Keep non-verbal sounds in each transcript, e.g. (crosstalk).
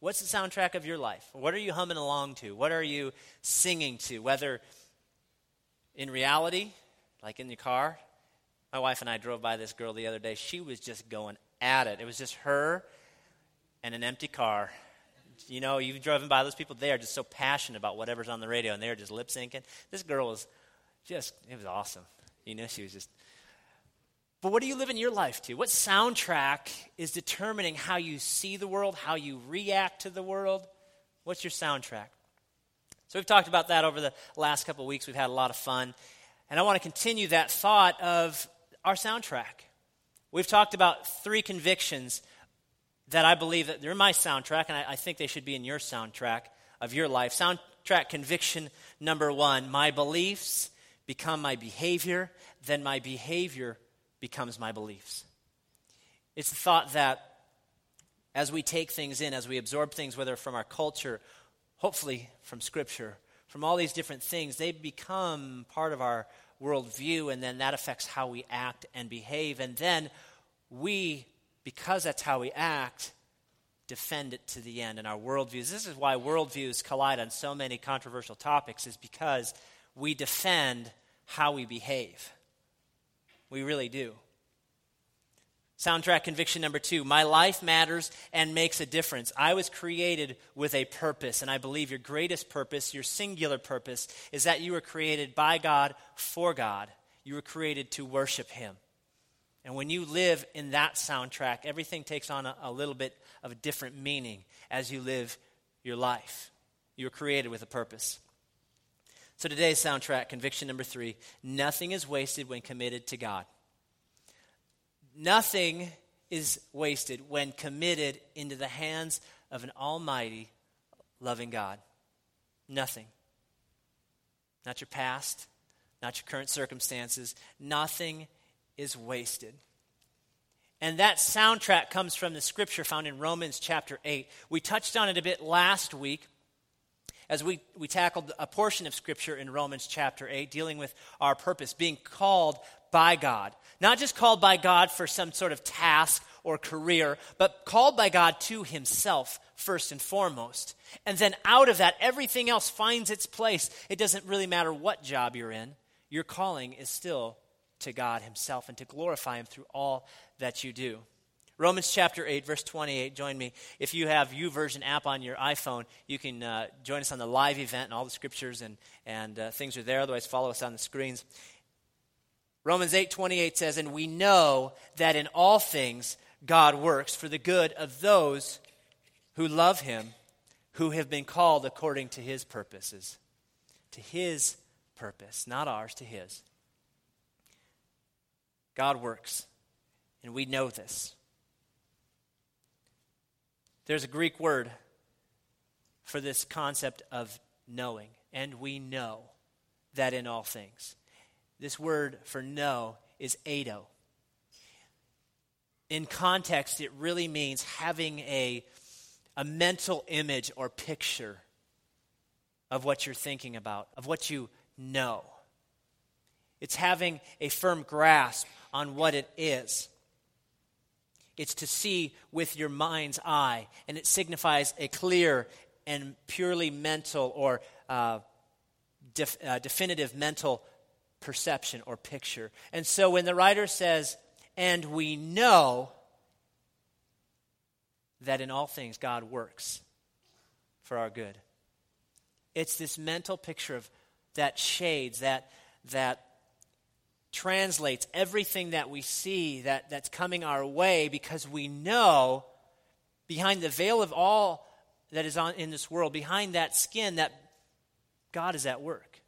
What's the soundtrack of your life? What are you humming along to? What are you singing to? Whether in reality, like in your car, my wife and I drove by this girl the other day. She was just going at it. It was just her and an empty car. You know, you've driven by those people, they are just so passionate about whatever's on the radio and they're just lip syncing. This girl was just, it was awesome. You know, she was just. But what are you living your life to? What soundtrack is determining how you see the world, how you react to the world? What's your soundtrack? So we've talked about that over the last couple weeks. We've had a lot of fun. And I want to continue that thought of our soundtrack. We've talked about three convictions that I believe that they're my soundtrack, and I, I think they should be in your soundtrack of your life. Soundtrack conviction number one my beliefs become my behavior, then my behavior becomes my beliefs. It's the thought that as we take things in, as we absorb things, whether from our culture, hopefully from Scripture, from all these different things, they become part of our worldview, and then that affects how we act and behave. And then we, because that's how we act, defend it to the end in our worldviews. This is why worldviews collide on so many controversial topics, is because we defend how we behave. We really do. Soundtrack conviction number two My life matters and makes a difference. I was created with a purpose, and I believe your greatest purpose, your singular purpose, is that you were created by God for God. You were created to worship Him. And when you live in that soundtrack, everything takes on a, a little bit of a different meaning as you live your life. You were created with a purpose. So today's soundtrack, conviction number three nothing is wasted when committed to God. Nothing is wasted when committed into the hands of an almighty, loving God. Nothing. Not your past, not your current circumstances. Nothing is wasted. And that soundtrack comes from the scripture found in Romans chapter 8. We touched on it a bit last week as we, we tackled a portion of scripture in Romans chapter 8 dealing with our purpose, being called by God. Not just called by God for some sort of task or career, but called by God to Himself first and foremost. And then out of that, everything else finds its place. It doesn't really matter what job you're in, your calling is still to God Himself and to glorify Him through all that you do. Romans chapter 8, verse 28. Join me. If you have YouVersion app on your iPhone, you can uh, join us on the live event, and all the scriptures and, and uh, things are there. Otherwise, follow us on the screens. Romans 8, 28 says, And we know that in all things God works for the good of those who love Him, who have been called according to His purposes. To His purpose, not ours, to His. God works, and we know this. There's a Greek word for this concept of knowing, and we know that in all things. This word for know is eido. In context, it really means having a, a mental image or picture of what you're thinking about, of what you know. It's having a firm grasp on what it is. It's to see with your mind's eye, and it signifies a clear and purely mental or uh, def, uh, definitive mental perception or picture. And so when the writer says, and we know that in all things God works for our good, it's this mental picture of that shades, that, that translates everything that we see that, that's coming our way because we know behind the veil of all that is on, in this world, behind that skin, that God is at work.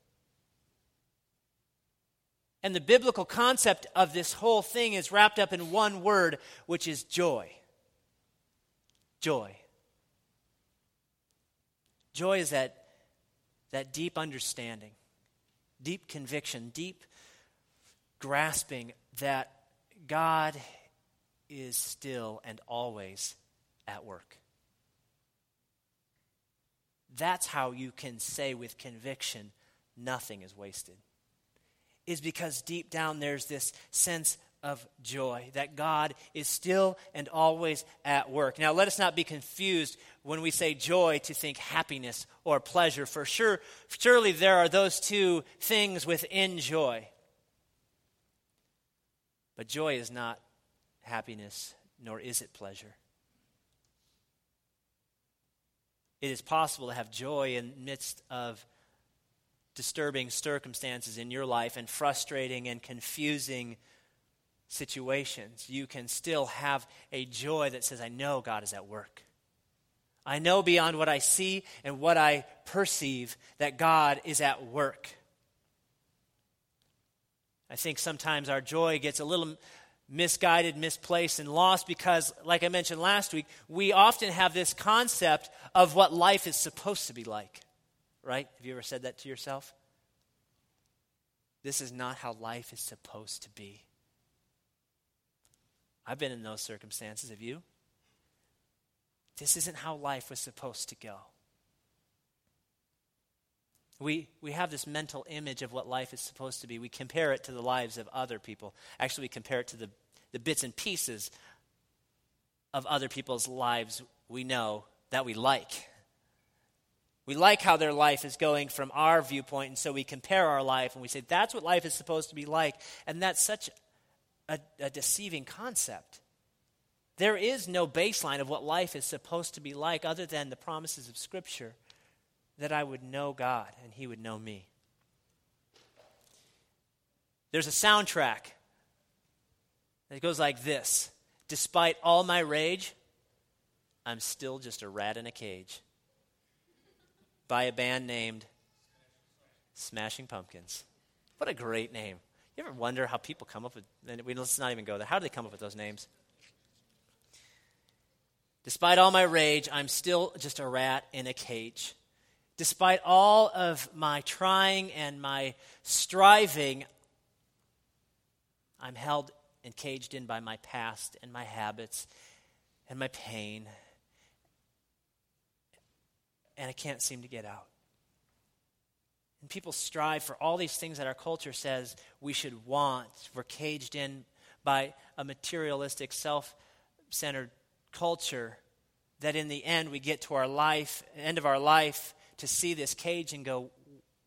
And the biblical concept of this whole thing is wrapped up in one word, which is joy. Joy. Joy is that, that deep understanding, deep conviction, deep grasping that God is still and always at work. That's how you can say with conviction, nothing is wasted. Is because deep down there's this sense of joy, that God is still and always at work. Now, let us not be confused when we say joy to think happiness or pleasure, for sure, surely there are those two things within joy. But joy is not happiness, nor is it pleasure. It is possible to have joy in the midst of disturbing circumstances in your life and frustrating and confusing situations, you can still have a joy that says, I know God is at work. I know beyond what I see and what I perceive that God is at work. I think sometimes our joy gets a little misguided, misplaced, and lost because, like I mentioned last week, we often have this concept of what life is supposed to be like. Right? Have you ever said that to yourself? This is not how life is supposed to be. I've been in those circumstances. Have you? This isn't how life was supposed to go. We, we have this mental image of what life is supposed to be. We compare it to the lives of other people. Actually, we compare it to the, the bits and pieces of other people's lives we know that we like. We like how their life is going from our viewpoint, and so we compare our life and we say, that's what life is supposed to be like. And that's such a, a deceiving concept. There is no baseline of what life is supposed to be like other than the promises of Scripture that I would know God and He would know me. There's a soundtrack that goes like this Despite all my rage, I'm still just a rat in a cage by a band named Smashing Pumpkins. What a great name. You ever wonder how people come up with, and we, let's not even go there. How do they come up with those names? Despite all my rage, I'm still just a rat in a cage. Despite all of my trying and my striving, I'm held and caged in by my past and my habits and my pain and I can't seem to get out. And people strive for all these things that our culture says we should want. We're caged in by a materialistic, self centered culture that in the end we get to our life, end of our life, to see this cage and go,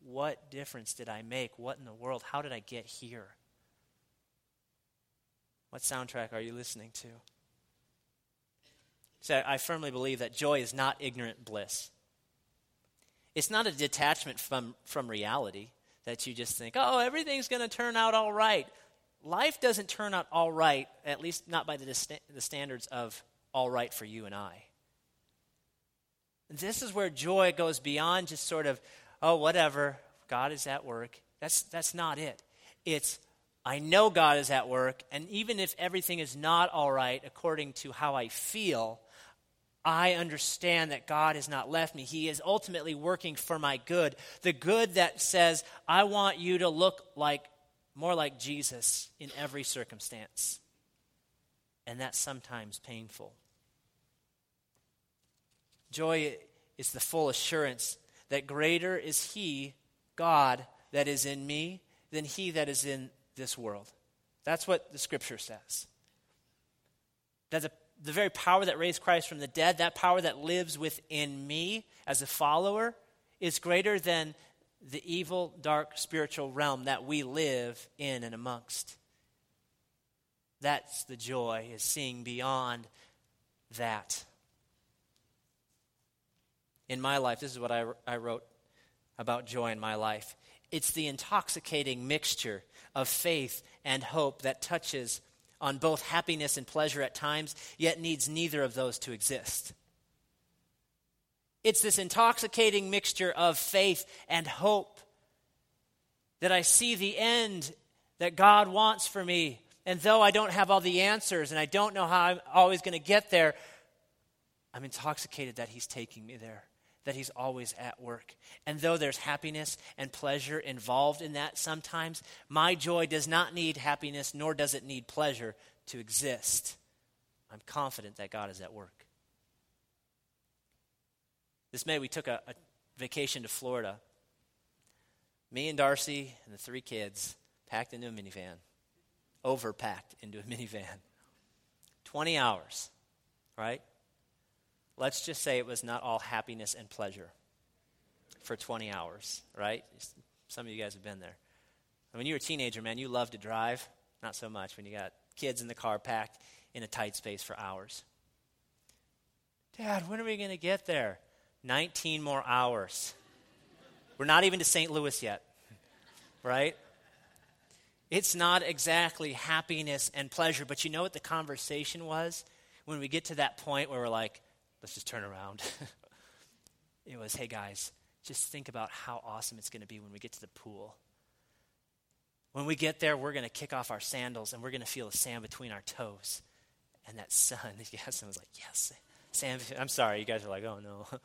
what difference did I make? What in the world? How did I get here? What soundtrack are you listening to? So I firmly believe that joy is not ignorant bliss. It's not a detachment from, from reality that you just think, oh, everything's going to turn out all right. Life doesn't turn out all right, at least not by the, the standards of all right for you and I. This is where joy goes beyond just sort of, oh, whatever, God is at work. That's, that's not it. It's, I know God is at work, and even if everything is not all right according to how I feel, I understand that God has not left me. He is ultimately working for my good. The good that says, I want you to look like more like Jesus in every circumstance. And that's sometimes painful. Joy is the full assurance that greater is He, God, that is in me than He that is in this world. That's what the scripture says. That the the very power that raised Christ from the dead, that power that lives within me as a follower, is greater than the evil, dark spiritual realm that we live in and amongst. That's the joy, is seeing beyond that. In my life, this is what I, I wrote about joy in my life. It's the intoxicating mixture of faith and hope that touches on both happiness and pleasure at times, yet needs neither of those to exist. It's this intoxicating mixture of faith and hope that I see the end that God wants for me. And though I don't have all the answers and I don't know how I'm always going to get there, I'm intoxicated that He's taking me there that He's always at work. And though there's happiness and pleasure involved in that sometimes, my joy does not need happiness, nor does it need pleasure to exist. I'm confident that God is at work. This May, we took a, a vacation to Florida. Me and Darcy and the three kids packed into a minivan. overpacked into a (laughs) minivan. 20 hours, right? Let's just say it was not all happiness and pleasure for 20 hours, right? Some of you guys have been there. When you were a teenager, man, you loved to drive. Not so much when you got kids in the car packed in a tight space for hours. Dad, when are we going to get there? 19 more hours. We're not even to St. Louis yet, right? It's not exactly happiness and pleasure, but you know what the conversation was? When we get to that point where we're like, let's just turn around. (laughs) it was, hey guys, just think about how awesome it's going to be when we get to the pool. When we get there, we're going to kick off our sandals and we're going to feel the sand between our toes. And that sun, yes, I was like, yes, sand. I'm sorry, you guys are like, oh no. (laughs)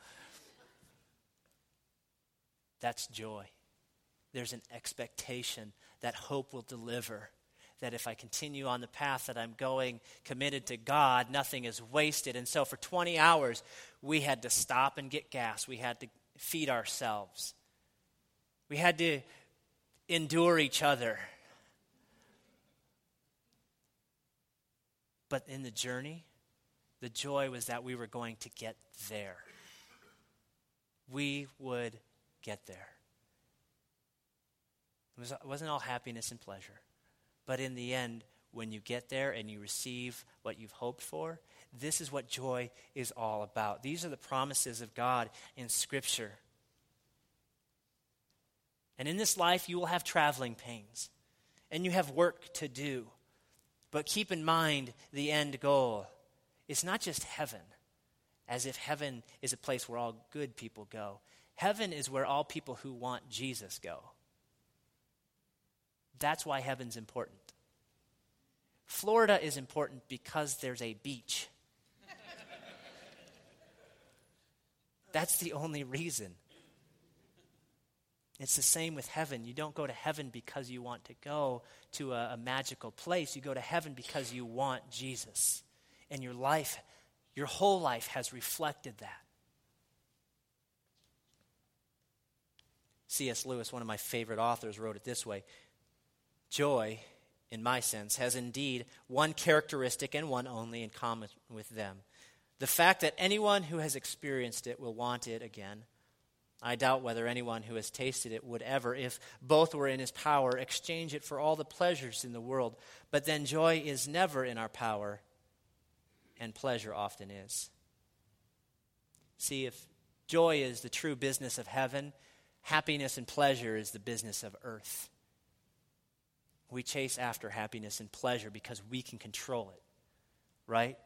That's joy. There's an expectation that hope will deliver. That if I continue on the path that I'm going, committed to God, nothing is wasted. And so for 20 hours, we had to stop and get gas. We had to feed ourselves. We had to endure each other. But in the journey, the joy was that we were going to get there. We would get there. It, was, it wasn't all happiness and pleasure. But in the end, when you get there and you receive what you've hoped for, this is what joy is all about. These are the promises of God in Scripture. And in this life, you will have traveling pains and you have work to do. But keep in mind the end goal. It's not just heaven, as if heaven is a place where all good people go. Heaven is where all people who want Jesus go. That's why heaven's important. Florida is important because there's a beach. That's the only reason. It's the same with heaven. You don't go to heaven because you want to go to a, a, magical place. You go to heaven because you want Jesus. And your life, your whole life has reflected that. C.S. Lewis, one of my favorite authors, wrote it this way Joy, in my sense, has indeed one characteristic and one only in common with them the fact that anyone who has experienced it will want it again. I doubt whether anyone who has tasted it would ever, if both were in his power, exchange it for all the pleasures in the world. But then joy is never in our power, and pleasure often is. See, if joy is the true business of heaven, happiness and pleasure is the business of earth. We chase after happiness and pleasure because we can control it, right?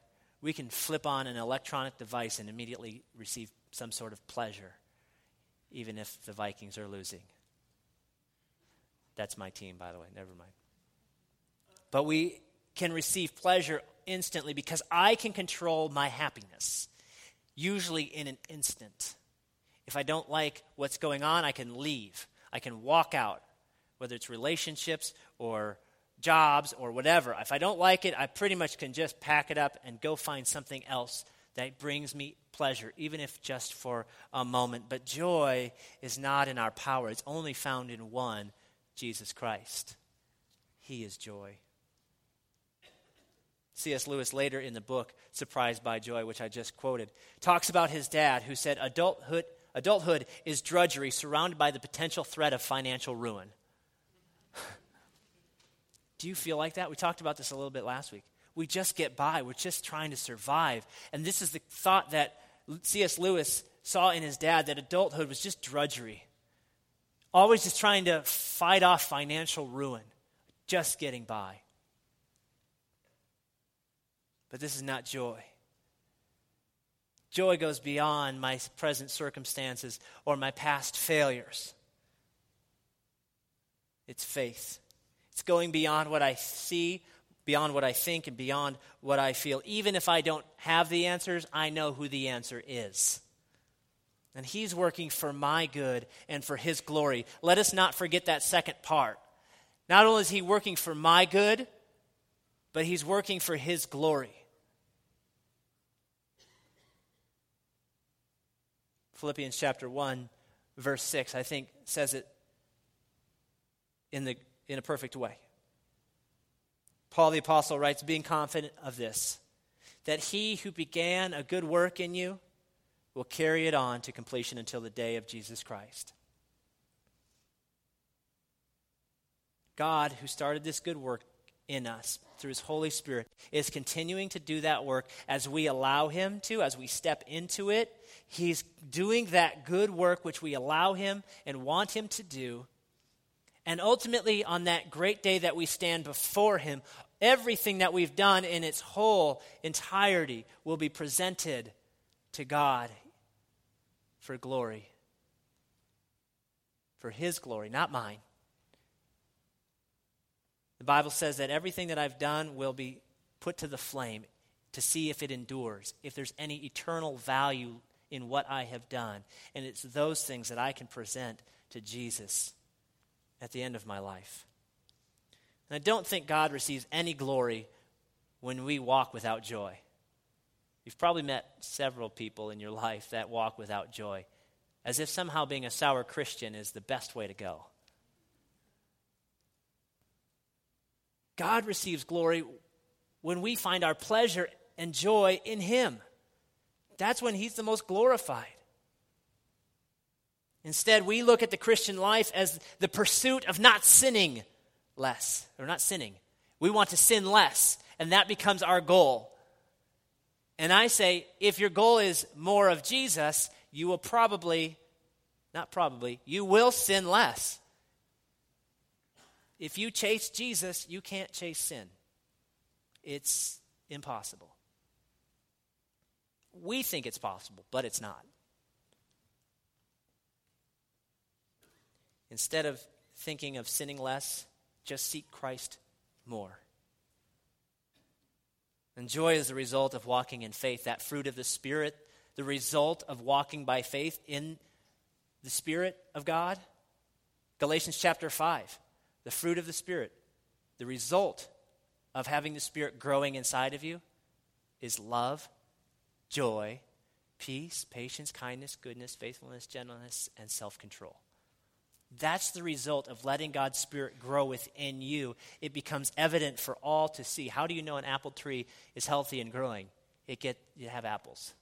we can flip on an electronic device and immediately receive some sort of pleasure, even if the Vikings are losing. That's my team, by the way, never mind. But we can receive pleasure instantly because I can control my happiness, usually in an instant. If I don't like what's going on, I can leave. I can walk out, whether it's relationships or jobs or whatever. If I don't like it, I pretty much can just pack it up and go find something else that brings me pleasure, even if just for a moment. But joy is not in our power, it's only found in one, Jesus Christ. He is joy. C.S. Lewis, later in the book, Surprised by Joy, which I just quoted, talks about his dad who said, Adulthood, adulthood is drudgery surrounded by the potential threat of financial ruin. Do you feel like that? We talked about this a little bit last week. We just get by, we're just trying to survive. And this is the thought that C.S. Lewis saw in his dad that adulthood was just drudgery. Always just trying to fight off financial ruin, just getting by. But this is not joy. Joy goes beyond my present circumstances or my past failures. It's faith. It's going beyond what I see, beyond what I think, and beyond what I feel. Even if I don't have the answers, I know who the answer is. And He's working for my good and for His glory. Let us not forget that second part. Not only is He working for my good, but He's working for His glory. Philippians chapter 1, verse 6, I think, says it in the in a perfect way. Paul the Apostle writes, being confident of this, that he who began a good work in you will carry it on to completion until the day of Jesus Christ. God, who started this good work in us through his Holy Spirit, is continuing to do that work as we allow him to, as we step into it. He's doing that good work which we allow him and want him to do. And ultimately, on that great day that we stand before him, everything that we've done in its whole entirety will be presented to God for glory. For his glory, not mine. The Bible says that everything that I've done will be put to the flame to see if it endures, if there's any eternal value in what I have done. And it's those things that I can present to Jesus at the end of my life. And I don't think God receives any glory when we walk without joy. You've probably met several people in your life that walk without joy, as if somehow being a sour Christian is the best way to go. God receives glory when we find our pleasure and joy in Him. That's when He's the most glorified. Instead, we look at the Christian life as the pursuit of not sinning less, or not sinning. We want to sin less, and that becomes our goal. And I say, if your goal is more of Jesus, you will probably, not probably, you will sin less. If you chase Jesus, you can't chase sin. It's impossible. We think it's possible, but it's not. Instead of thinking of sinning less, just seek Christ more. And joy is the result of walking in faith, that fruit of the Spirit, the result of walking by faith in the Spirit of God. Galatians chapter 5 the fruit of the Spirit, the result of having the Spirit growing inside of you is love, joy, peace, patience, kindness, goodness, faithfulness, gentleness, and self control. That's the result of letting God's Spirit grow within you. It becomes evident for all to see. How do you know an apple tree is healthy and growing? It get you have apples.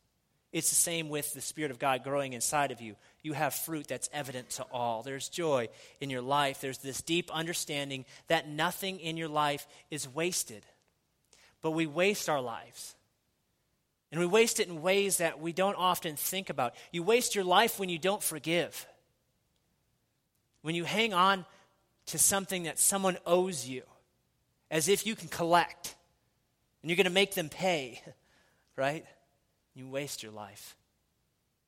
It's the same with the Spirit of God growing inside of you. You have fruit that's evident to all. There's joy in your life. There's this deep understanding that nothing in your life is wasted. But we waste our lives. And we waste it in ways that we don't often think about. You waste your life when you don't forgive, when you hang on to something that someone owes you as if you can collect and you're going to make them pay, (laughs) right? you waste your life.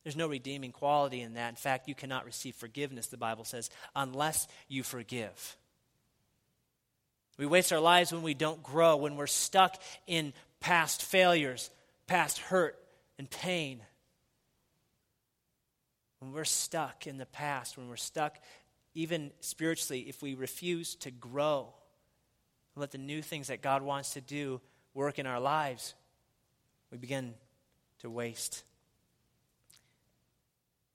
There's no redeeming quality in that. In fact, you cannot receive forgiveness, the Bible says, unless you forgive. We waste our lives when we don't grow, when we're stuck in past failures, past hurt and pain. When we're stuck in the past, when we're stuck even spiritually, if we refuse to grow, let the new things that God wants to do work in our lives, we begin to waste.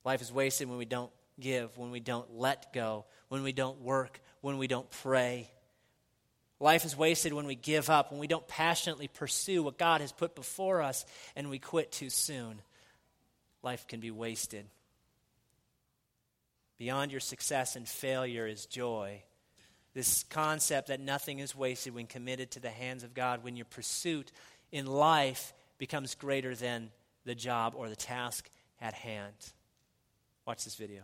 Life is wasted when we don't give, when we don't let go, when we don't work, when we don't pray. Life is wasted when we give up, when we don't passionately pursue what God has put before us, and we quit too soon. Life can be wasted. Beyond your success and failure is joy. This concept that nothing is wasted when committed to the hands of God, when your pursuit in life becomes greater than the job or the task at hand. Watch this video.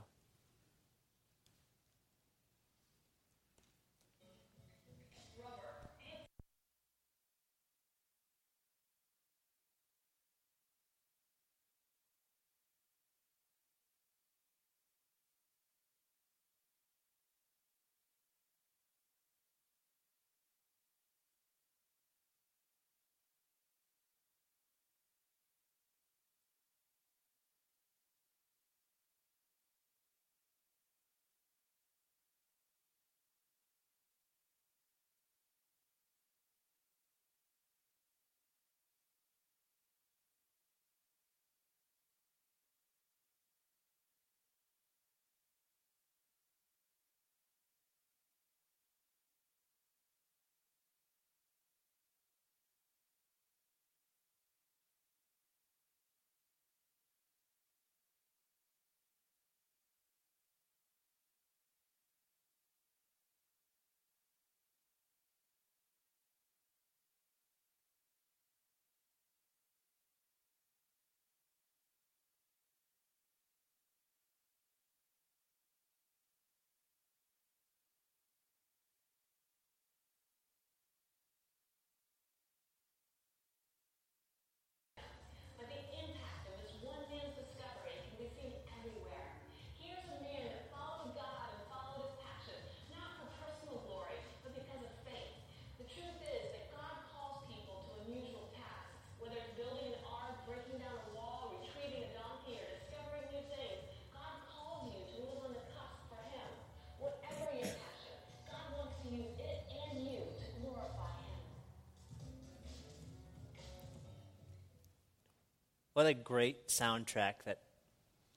What a great soundtrack that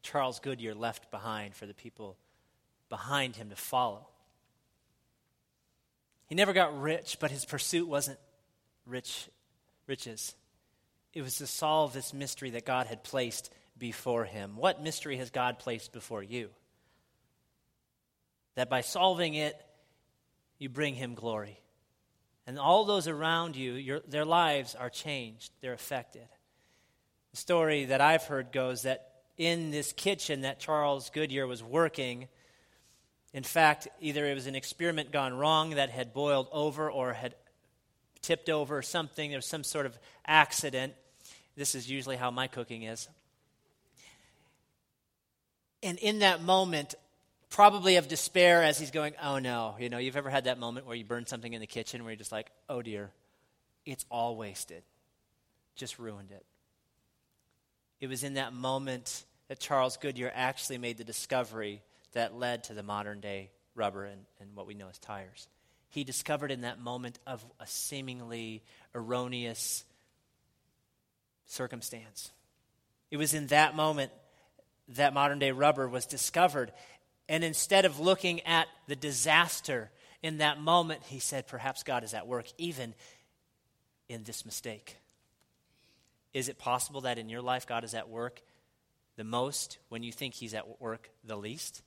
Charles Goodyear left behind for the people behind him to follow. He never got rich, but his pursuit wasn't rich riches. It was to solve this mystery that God had placed before him. What mystery has God placed before you? That by solving it, you bring him glory. And all those around you, your, their lives are changed, they're affected. The story that I've heard goes that in this kitchen that Charles Goodyear was working, in fact, either it was an experiment gone wrong that had boiled over or had tipped over something, there was some sort of accident. This is usually how my cooking is. And in that moment, probably of despair as he's going, oh no. You know, you've ever had that moment where you burn something in the kitchen where you're just like, oh dear, it's all wasted. Just ruined it. It was in that moment that Charles Goodyear actually made the discovery that led to the modern day rubber and, and what we know as tires. He discovered in that moment of a seemingly erroneous circumstance. It was in that moment that modern day rubber was discovered. And instead of looking at the disaster in that moment, he said, Perhaps God is at work even in this mistake. Is it possible that in your life God is at work the most when you think He's at work the least?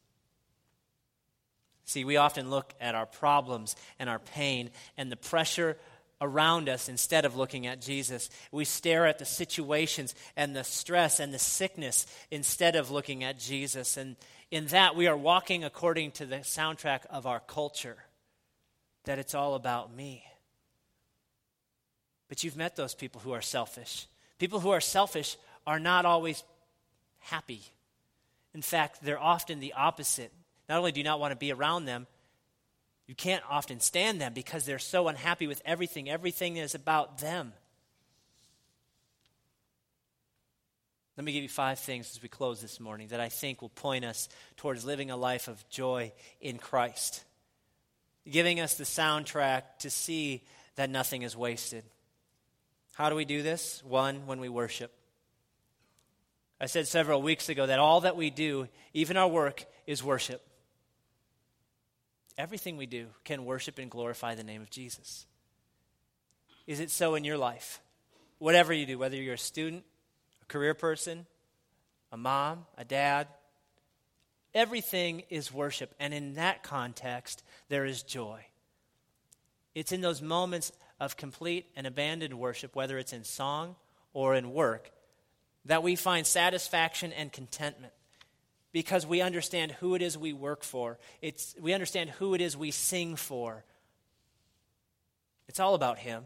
See, we often look at our problems and our pain and the pressure around us instead of looking at Jesus. We stare at the situations and the stress and the sickness instead of looking at Jesus. And in that, we are walking according to the soundtrack of our culture that it's all about me. But you've met those people who are selfish. People who are selfish are not always happy. In fact, they're often the opposite. Not only do you not want to be around them, you can't often stand them because they're so unhappy with everything. Everything is about them. Let me give you five things as we close this morning that I think will point us towards living a life of joy in Christ, giving us the soundtrack to see that nothing is wasted. How do we do this? One, when we worship. I said several weeks ago that all that we do, even our work, is worship. Everything we do can worship and glorify the name of Jesus. Is it so in your life? Whatever you do, whether you're a student, a career person, a mom, a dad. Everything is worship. And in that context, there is joy. It's in those moments of complete and abandoned worship, whether it's in song or in work, that we find satisfaction and contentment because we understand who it is we work for. It's, we understand who it is we sing for. It's all about Him.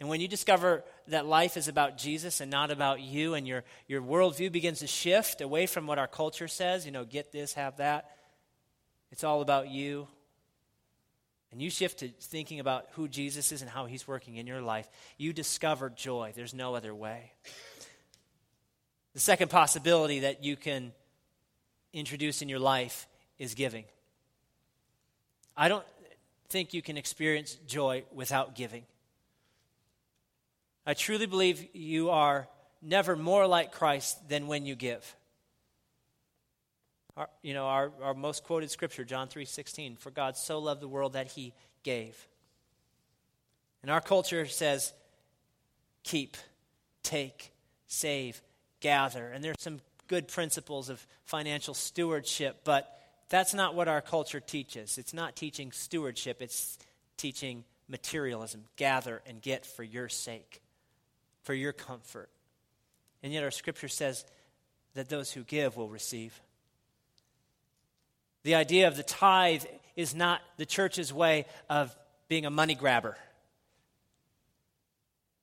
And when you discover that life is about Jesus and not about you, and your, your worldview begins to shift away from what our culture says, you know, get this, have that, it's all about you. And you shift to thinking about who Jesus is and how he's working in your life, you discover joy. There's no other way. The second possibility that you can introduce in your life is giving. I don't think you can experience joy without giving. I truly believe you are never more like Christ than when you give. Our, you know, our, our most quoted scripture, John 3 16, for God so loved the world that he gave. And our culture says, keep, take, save, gather. And there's some good principles of financial stewardship, but that's not what our culture teaches. It's not teaching stewardship, it's teaching materialism gather and get for your sake for your comfort. And yet, our scripture says that those who give will receive. The idea of the tithe is not the church's way of being a money grabber,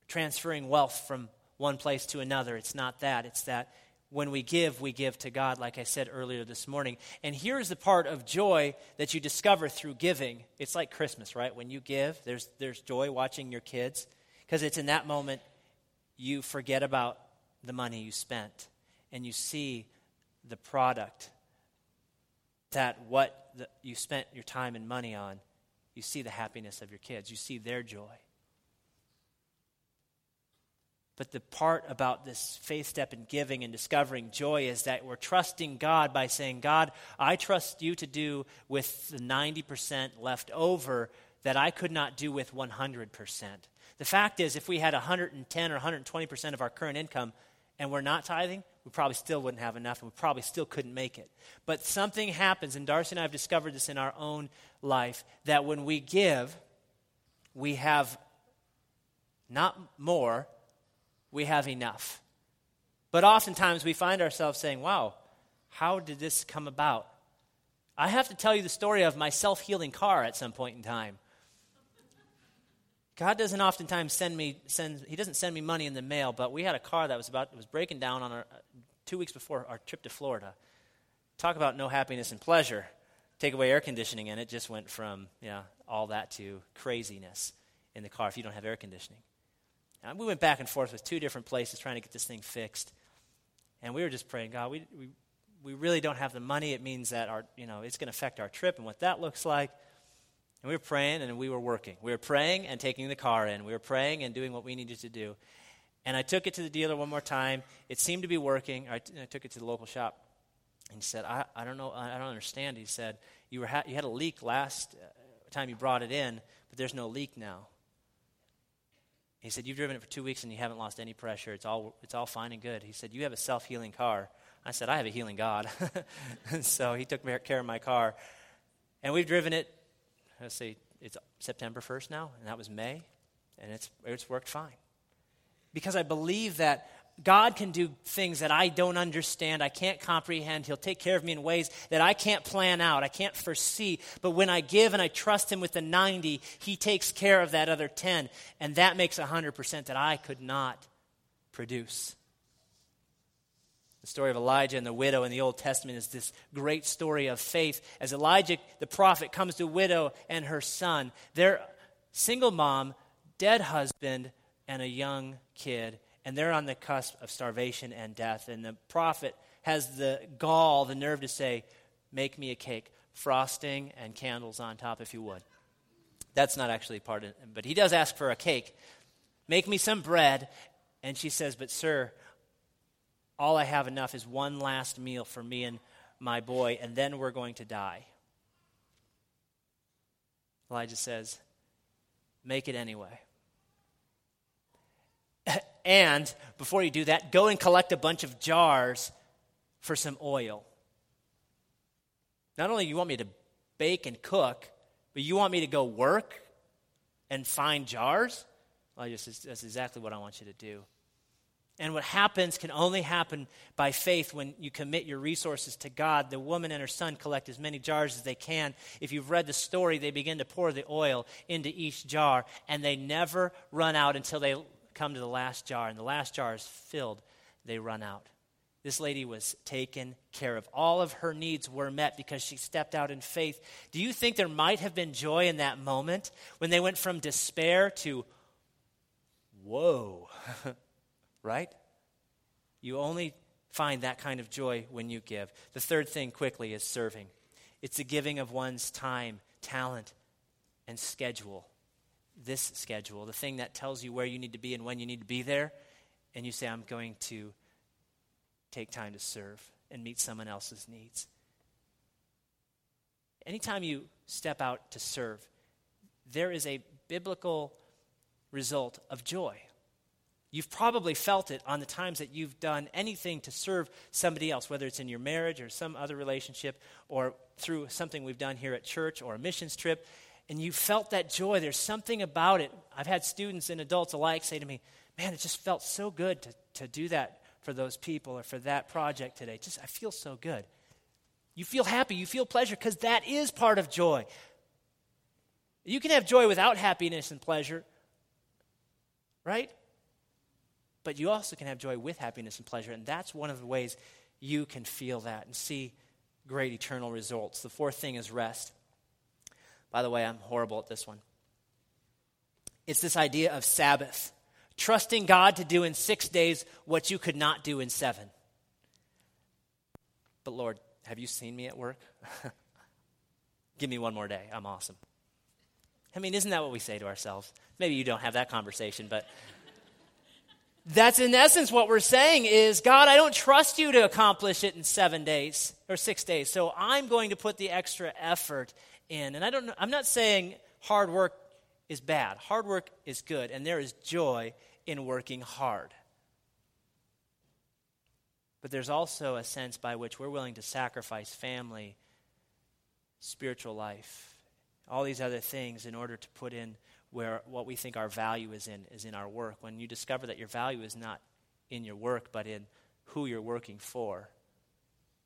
transferring wealth from one place to another. It's not that. It's that when we give, we give to God, like I said earlier this morning. And here's the part of joy that you discover through giving. It's like Christmas, right? When you give, there's, there's joy watching your kids, because it's in that moment you forget about the money you spent and you see the product that what the, you spent your time and money on, you see the happiness of your kids, you see their joy. But the part about this faith step in giving and discovering joy is that we're trusting God by saying, God, I trust you to do with the 90% left over that I could not do with 100%. The fact is, if we had 110 or 120% of our current income and we're not tithing, we probably still wouldn't have enough and we probably still couldn't make it. But something happens, and Darcy and I have discovered this in our own life, that when we give, we have not more, we have enough. But oftentimes we find ourselves saying, wow, how did this come about? I have to tell you the story of my self healing car at some point in time. God doesn't oftentimes send me send he doesn't send me money in the mail, but we had a car that was about was breaking down on our uh, two weeks before our trip to Florida. Talk about no happiness and pleasure. Take away air conditioning, and it just went from yeah all that to craziness in the car if you don't have air conditioning. And we went back and forth with two different places trying to get this thing fixed, and we were just praying, God, we we, we really don't have the money. It means that our you know it's going to affect our trip and what that looks like. And we were praying and we were working. We were praying and taking the car in. We were praying and doing what we needed to do. And I took it to the dealer one more time. It seemed to be working. I, t- I took it to the local shop. And he said, I, I don't know, I don't understand. He said, you, were ha- you had a leak last uh, time you brought it in, but there's no leak now. He said, You've driven it for two weeks and you haven't lost any pressure. It's all, it's all fine and good. He said, You have a self healing car. I said, I have a healing God. (laughs) and so he took care of my car. And we've driven it let's see, it's September 1st now, and that was May, and it's, it's worked fine. Because I believe that God can do things that I don't understand, I can't comprehend. He'll take care of me in ways that I can't plan out, I can't foresee. But when I give and I trust Him with the 90, He takes care of that other 10, and that makes 100% that I could not produce. The story of Elijah and the widow in the Old Testament is this great story of faith. As Elijah, the prophet, comes to widow and her son, their single mom, dead husband, and a young kid, and they're on the cusp of starvation and death. And the prophet has the gall, the nerve to say, Make me a cake, frosting and candles on top, if you would. That's not actually part of it, but he does ask for a cake. Make me some bread. And she says, But, sir, all I have enough is one last meal for me and my boy, and then we're going to die. Elijah says, Make it anyway. (laughs) and before you do that, go and collect a bunch of jars for some oil. Not only you want me to bake and cook, but you want me to go work and find jars? Elijah says, That's exactly what I want you to do. And what happens can only happen by faith when you commit your resources to God. The woman and her son collect as many jars as they can. If you've read the story, they begin to pour the oil into each jar, and they never run out until they come to the last jar. And the last jar is filled, they run out. This lady was taken care of. All of her needs were met because she stepped out in faith. Do you think there might have been joy in that moment when they went from despair to, whoa? (laughs) right? You only find that kind of joy when you give. The third thing, quickly, is serving it's the giving of one's time, talent, and schedule. This schedule, the thing that tells you where you need to be and when you need to be there, and you say, I'm going to take time to serve and meet someone else's needs. Anytime you step out to serve, there is a biblical result of joy. You've probably felt it on the times that you've done anything to serve somebody else, whether it's in your marriage or some other relationship or through something we've done here at church or a missions trip. And you felt that joy. There's something about it. I've had students and adults alike say to me, Man, it just felt so good to, to do that for those people or for that project today. Just, I feel so good. You feel happy, you feel pleasure, because that is part of joy. You can have joy without happiness and pleasure, right? But you also can have joy with happiness and pleasure. And that's one of the ways you can feel that and see great eternal results. The fourth thing is rest. By the way, I'm horrible at this one. It's this idea of Sabbath, trusting God to do in six days what you could not do in seven. But Lord, have you seen me at work? (laughs) Give me one more day. I'm awesome. I mean, isn't that what we say to ourselves? Maybe you don't have that conversation, but That's in essence what we're saying is God, I don't trust you to accomplish it in seven days or six days. So I'm going to put the extra effort in. And I don't I'm not saying hard work is bad. Hard work is good, and there is joy in working hard. But there's also a sense by which we're willing to sacrifice family, spiritual life, all these other things in order to put in where what we think our value is in is in our work. When you discover that your value is not in your work, but in who you're working for.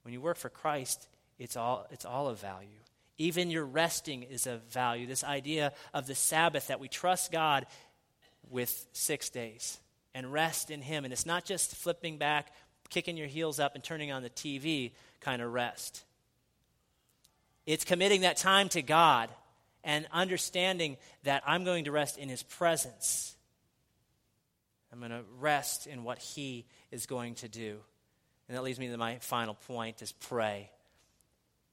When you work for Christ, it's all, it's all of value. Even your resting is of value. This idea of the Sabbath that we trust God with six days and rest in Him. And it's not just flipping back, kicking your heels up, and turning on the TV kind of rest. It's committing that time to God and understanding that I'm going to rest in His presence. I'm going to rest in what He is going to do. And that leads me to my final point is pray.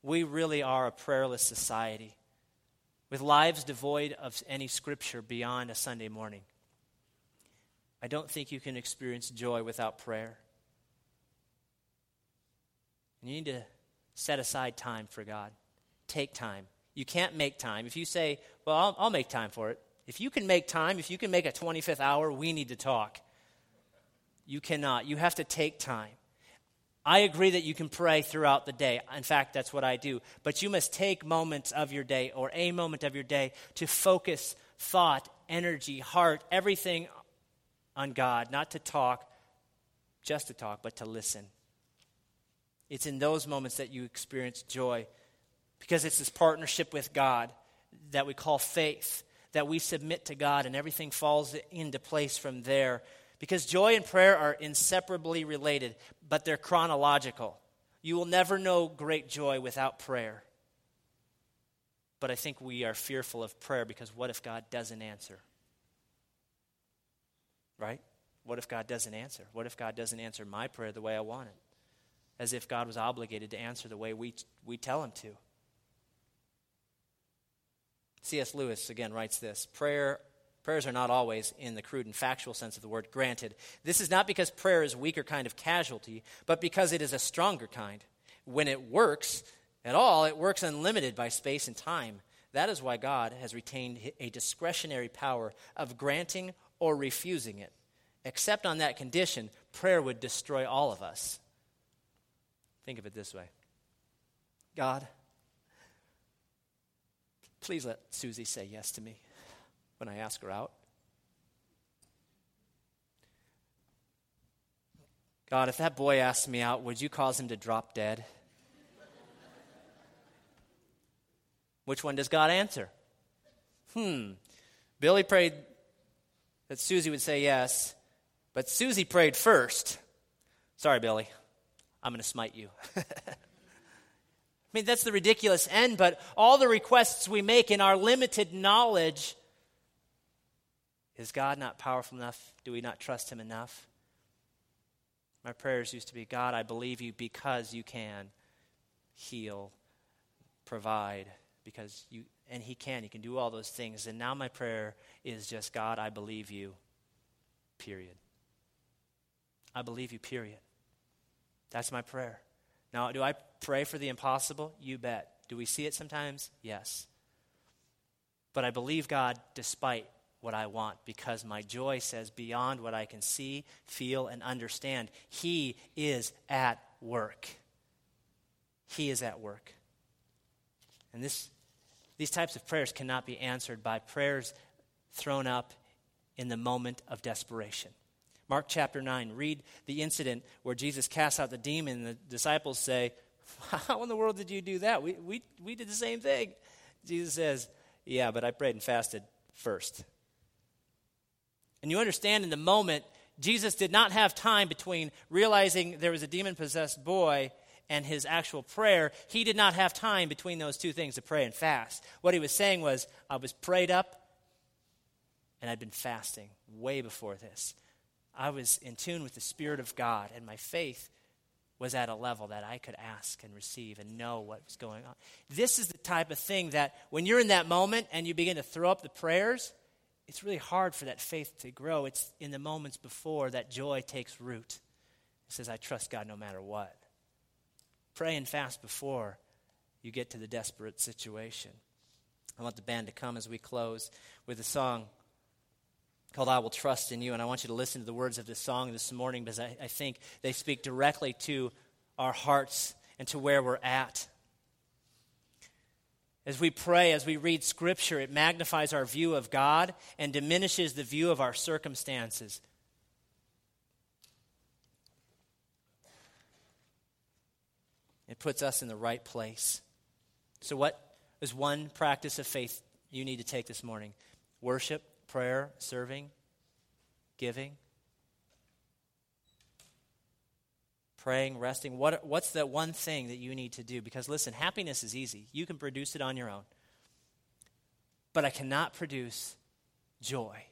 We really are a prayerless society with lives devoid of any scripture beyond a Sunday morning. I don't think you can experience joy without prayer. And you need to set aside time for God. Take time. You can't make time. If you say, Well, I'll, I'll, make time for it, if you can make time, if you can make a 25th hour, we need to talk. You cannot. You have to take time. I agree that you can pray throughout the day. In fact, that's what I do. But you must take moments of your day or a moment of your day to focus thought, energy, heart, everything on God, not to talk, just to talk, but to listen. It's in those moments that you experience joy because it's this partnership with God that we call faith, that we submit to God and everything falls into place from there. Because joy and prayer are inseparably related, but they're chronological. You will never know great joy without prayer. But I think we are fearful of prayer because what if God doesn't answer? Right? What if God doesn't answer? What if God doesn't answer my prayer the way I want it? As if God was obligated to answer the way we, we tell him to. C.S. Lewis again writes this prayer prayers are not always in the crude and factual sense of the word granted. This is not because prayer is a weaker kind of casualty but because it is a stronger kind. When it works at all it works unlimited by space and time. That is why god has retained a discretionary power of granting or refusing it. Except on that condition prayer would destroy all of us. Think of it this way. God Please let Susie say yes to me when I ask her out. God, if that boy asks me out, would you cause him to drop dead? Which one does God answer? Hmm. Billy prayed that Susie would say yes, but Susie prayed first. Sorry, Billy. I'm going to smite you. (laughs) I mean, that's the ridiculous end, but all the requests we make in our limited knowledge is God not powerful enough? Do we not trust Him enough? My prayers used to be God, I believe you because you can heal, provide, because you, and He can. He can do all those things. And now my prayer is just God, I believe you, period. I believe you, period. That's my prayer. Now, do I pray for the impossible? You bet. Do we see it sometimes? Yes. But I believe God despite what I want because my joy says beyond what I can see, feel, and understand, He is at work. He is at work. And this, these types of prayers cannot be answered by prayers thrown up in the moment of desperation. Mark chapter 9, read the incident where Jesus casts out the demon, and the disciples say, (laughs) How in the world did you do that? We, we, we did the same thing. Jesus says, Yeah, but I prayed and fasted first. And you understand in the moment, Jesus did not have time between realizing there was a demon possessed boy and his actual prayer. He did not have time between those two things to pray and fast. What he was saying was, I was prayed up and I'd been fasting way before this. I was in tune with the Spirit of God, and my faith was at a level that I could ask and receive and know what was going on. This is the type of thing that when you're in that moment and you begin to throw up the prayers, it's really hard for that faith to grow. It's in the moments before that joy takes root. It says, I trust God no matter what. Pray and fast before you get to the desperate situation. I want the band to come as we close with a song called I Will Trust in You. And I want you to listen to the words of this song this morning because I, I think they speak directly to our hearts and to where we're at. As we pray, as we read Scripture, it magnifies our view of God and diminishes the view of our circumstances. It puts us in the right place. So, what is one practice of faith you need to take this morning? Worship, prayer, serving, giving, praying, resting. What, what's that one thing that you need to do? Because listen, happiness is easy. You can produce it on your own. But I cannot produce joy.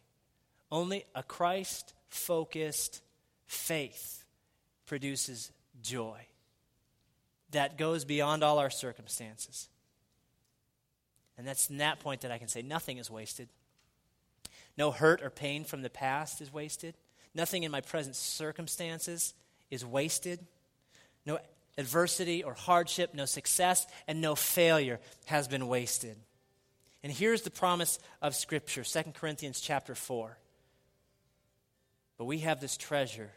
Only a Christ focused faith produces joy that goes beyond all our circumstances. And that's in that point that I can say nothing is wasted. No hurt or pain from the past is wasted. Nothing in my present circumstances is wasted. No adversity or hardship, no success, and no failure has been wasted. And here's the promise of Scripture 2 Corinthians chapter 4. But we have this treasure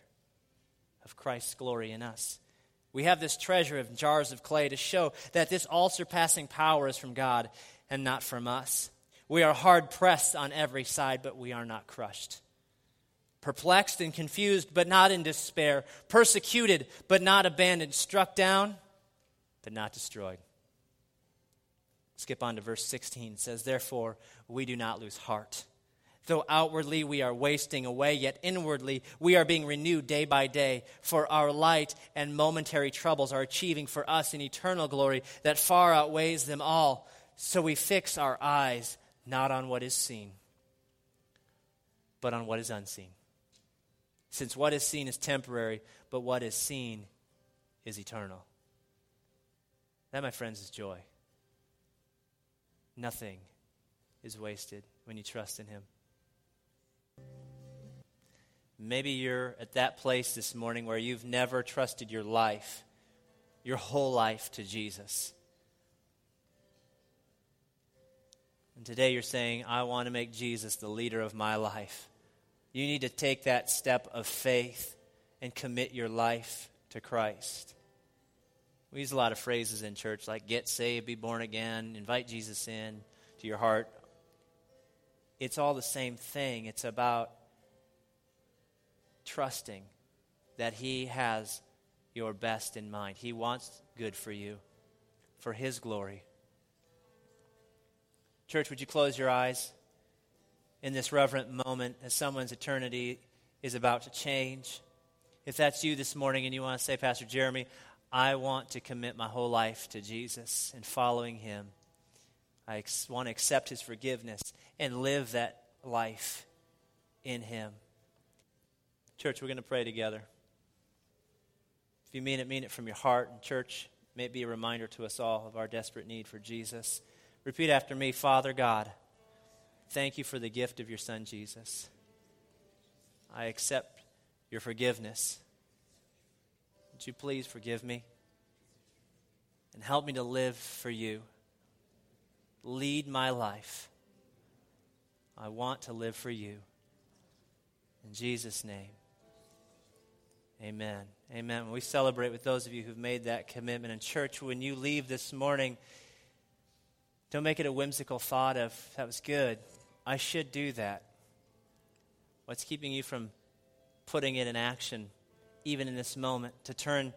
of Christ's glory in us. We have this treasure of jars of clay to show that this all surpassing power is from God and not from us. We are hard pressed on every side, but we are not crushed perplexed and confused, but not in despair, persecuted, but not abandoned, struck down, but not destroyed. Skip on to verse 16. It says, Therefore, we do not lose heart. Though outwardly we are wasting away, yet inwardly we are being renewed day by day. For our light and momentary troubles are achieving for us an eternal glory that far outweighs them all. So we fix our eyes not on what is seen, but on what is unseen since what is seen is temporary, but what is seen is eternal. That, my friends, is joy. Nothing is wasted when you trust in Him. Maybe you're at that place this morning where you've never trusted your life, your whole life to Jesus. And today you're saying, I want to make Jesus the leader of my life you need to take that step of faith and commit your life to Christ. We use a lot of phrases in church like get saved, be born again, invite Jesus in to your heart. It's all the same thing. It's about trusting that He has your best in mind. He wants good for you, for His glory. Church, would you close your eyes? in this reverent moment as someone's eternity is about to change. If that's you this morning and you want to say, Pastor Jeremy, I want to commit my whole life to Jesus and following him. I ex- want to accept his forgiveness and live that life in him. Church, we're going to pray together. If you mean it, mean it from your heart. And church, may it be a reminder to us all of our desperate need for Jesus. Repeat after me Father God. Thank you for the gift of your Son, Jesus. I accept your forgiveness. Would you please forgive me and help me to live for you? Lead my life. I want to live for you. In Jesus' name, amen. Amen. We celebrate with those of you who've made that commitment. In church, when you leave this morning, don't make it a whimsical thought of, that was good. I should do that. What's keeping you from putting it in action, even in this moment, to turn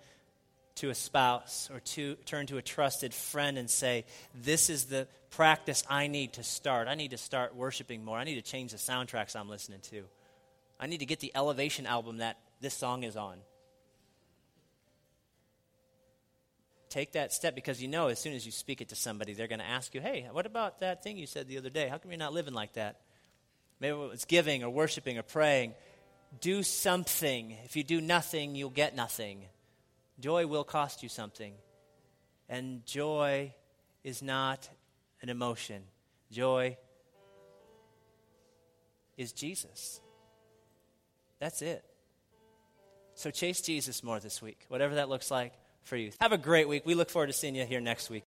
to a spouse or to turn to a trusted friend and say, This is the practice I need to start. I need to start worshiping more. I need to change the soundtracks I'm listening to. I need to get the elevation album that this song is on. Take that step because you know as soon as you speak it to somebody, they're going to ask you, hey, what about that thing you said the other day? How come you're not living like that? Maybe it's giving or worshiping or praying. Do something. If you do nothing, you'll get nothing. Joy will cost you something. And joy is not an emotion, joy is Jesus. That's it. So chase Jesus more this week, whatever that looks like for you. Have a great week. We look forward to seeing you here next week.